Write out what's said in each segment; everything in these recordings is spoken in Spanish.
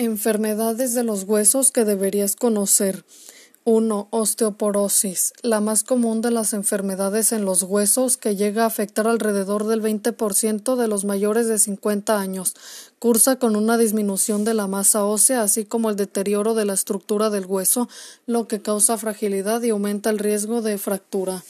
Enfermedades de los huesos que deberías conocer. 1. Osteoporosis, la más común de las enfermedades en los huesos que llega a afectar alrededor del 20% de los mayores de 50 años. Cursa con una disminución de la masa ósea, así como el deterioro de la estructura del hueso, lo que causa fragilidad y aumenta el riesgo de fractura.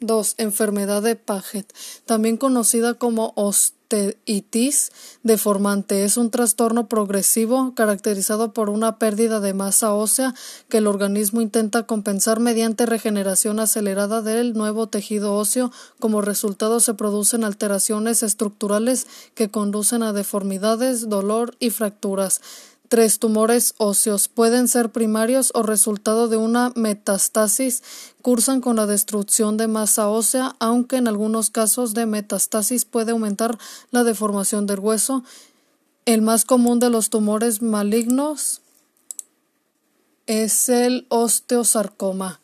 2. Enfermedad de Paget, también conocida como osteoporosis Osteitis deformante es un trastorno progresivo caracterizado por una pérdida de masa ósea que el organismo intenta compensar mediante regeneración acelerada del nuevo tejido óseo. Como resultado se producen alteraciones estructurales que conducen a deformidades, dolor y fracturas. Tres tumores óseos pueden ser primarios o resultado de una metastasis. Cursan con la destrucción de masa ósea, aunque en algunos casos de metastasis puede aumentar la deformación del hueso. El más común de los tumores malignos es el osteosarcoma.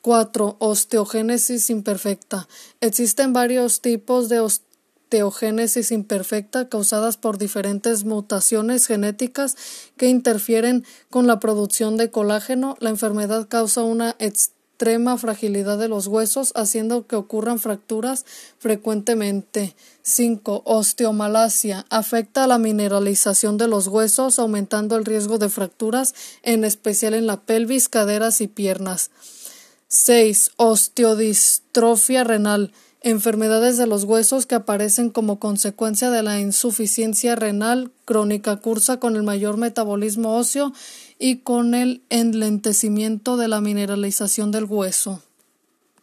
4. Osteogénesis imperfecta. Existen varios tipos de osteogénesis osteogénesis imperfecta causadas por diferentes mutaciones genéticas que interfieren con la producción de colágeno. La enfermedad causa una extrema fragilidad de los huesos, haciendo que ocurran fracturas frecuentemente. 5. Osteomalacia. Afecta a la mineralización de los huesos, aumentando el riesgo de fracturas, en especial en la pelvis, caderas y piernas. 6. Osteodistrofia renal enfermedades de los huesos que aparecen como consecuencia de la insuficiencia renal crónica cursa con el mayor metabolismo óseo y con el enlentecimiento de la mineralización del hueso.